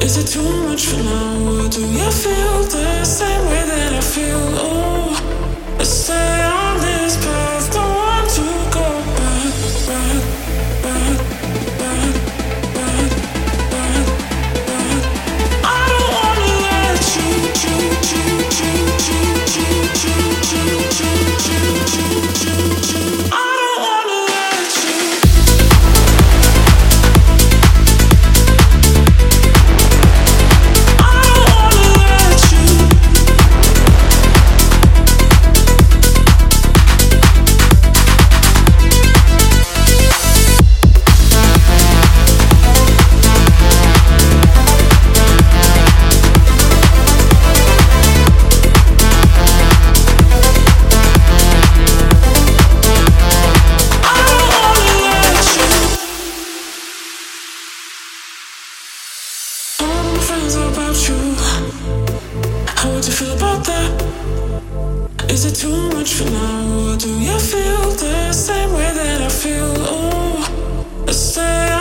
is it too much for now do you feel the same way that i feel? Oh, about you. How would you feel about that? Is it too much for now? Or do you feel the same way that I feel? Oh, say.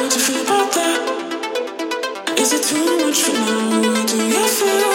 How'd you feel about that? Is it too much for now? Do you feel?